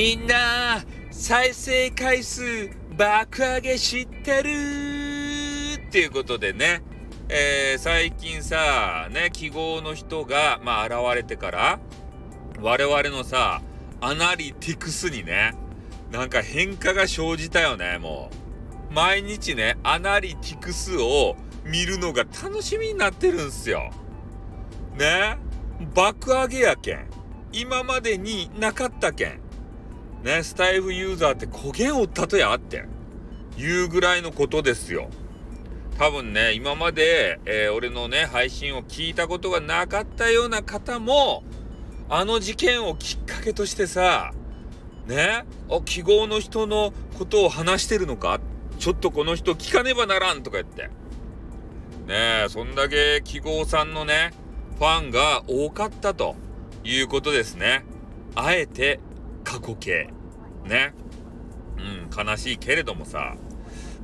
みんな、再生回数爆上げ知ってるっていうことでね、えー、最近さ、ね、記号の人が、まあ、現れてから、我々のさ、アナリティクスにね、なんか変化が生じたよね、もう。毎日ね、アナリティクスを見るのが楽しみになってるんすよ。ね？爆上げやけん。今までになかったけん。ね、スタイフユーザーって焦げんおったとやっていうぐらいのことですよ。多分ね、今まで、えー、俺のね、配信を聞いたことがなかったような方も、あの事件をきっかけとしてさ、ね、お、記号の人のことを話してるのかちょっとこの人聞かねばならんとか言って。ねえ、そんだけ記号さんのね、ファンが多かったということですね。あえて過去形。ね。うん、悲しいけれどもさ、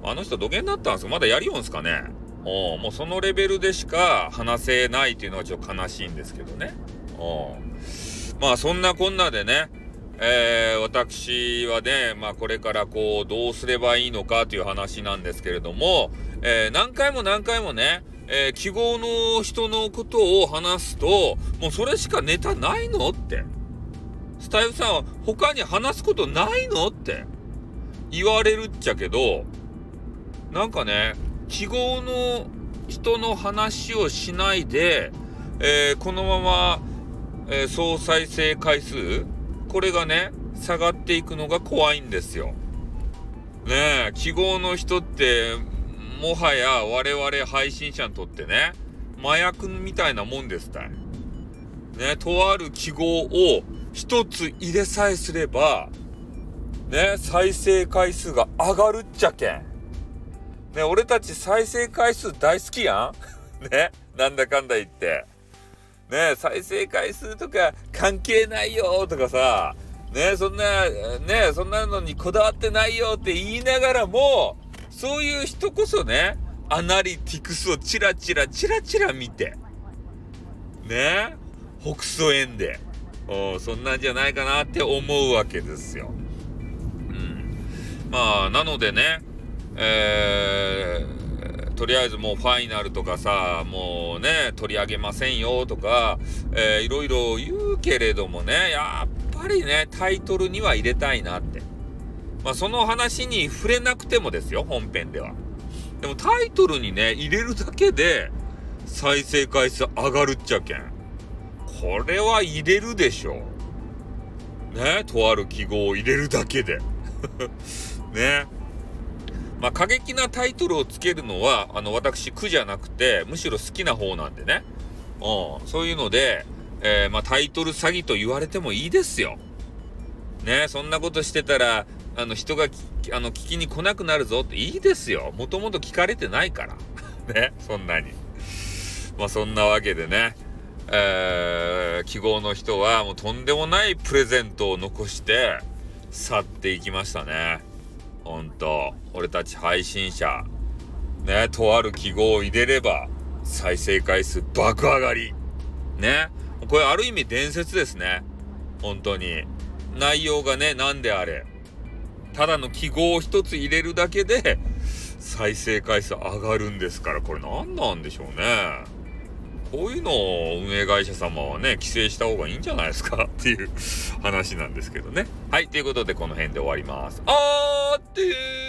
あの人土下になったんですよ。まだやりよんすかね？おもうそのレベルでしか話せないっていうのはちょっと悲しいんですけどね。おまあそんなこんなでね、えー、私はね、まあこれからこうどうすればいいのかという話なんですけれども、えー、何回も何回もね、えー、記号の人のことを話すと、もうそれしかネタないの？って。スタイフさんは他に話すことないの？って言われるっちゃけど、なんかね、記号の人の話をしないで、えー、このまま、えー、総再生回数、これがね、下がっていくのが怖いんですよ。ねえ、記号の人って、もはや我々配信者にとってね、麻薬みたいなもんですたい。ね、とある記号を一つ入れさえすれば、ね、再生回数が上がるっちゃけん。ね、俺たち再生回数大好きやん ね、なんだかんだ言って。ね、再生回数とか関係ないよとかさ、ね、そんな、ね、そんなのにこだわってないよって言いながらも、そういう人こそね、アナリティクスをチラチラチラチラ見て、ね、北総園で。そんなんじゃないかなって思うわけですよ。うん。まあ、なのでね、えー、とりあえずもうファイナルとかさ、もうね、取り上げませんよとか、えー、いろいろ言うけれどもね、やっぱりね、タイトルには入れたいなって。まあ、その話に触れなくてもですよ、本編では。でもタイトルにね、入れるだけで、再生回数上がるっちゃけん。これは入れるでしょう。ね、とある記号を入れるだけで。ね。まあ、過激なタイトルをつけるのは、あの、私、苦じゃなくて、むしろ好きな方なんでね。うん、そういうので、えー、まあ、タイトル詐欺と言われてもいいですよ。ね、そんなことしてたら、あの、人があの、聞きに来なくなるぞっていいですよ。もともと聞かれてないから。ね、そんなに。まあ、そんなわけでね。え、記号の人はもうとんでもないプレゼントを残して去っていきましたね。ほんと、俺たち配信者、ね、とある記号を入れれば再生回数爆上がり。ね。これある意味伝説ですね。本当に。内容がね、何であれ。ただの記号を一つ入れるだけで再生回数上がるんですから、これ何なんでしょうね。こういうのを運営会社様はね、規制した方がいいんじゃないですかっていう話なんですけどね。はい、ということでこの辺で終わります。あーってー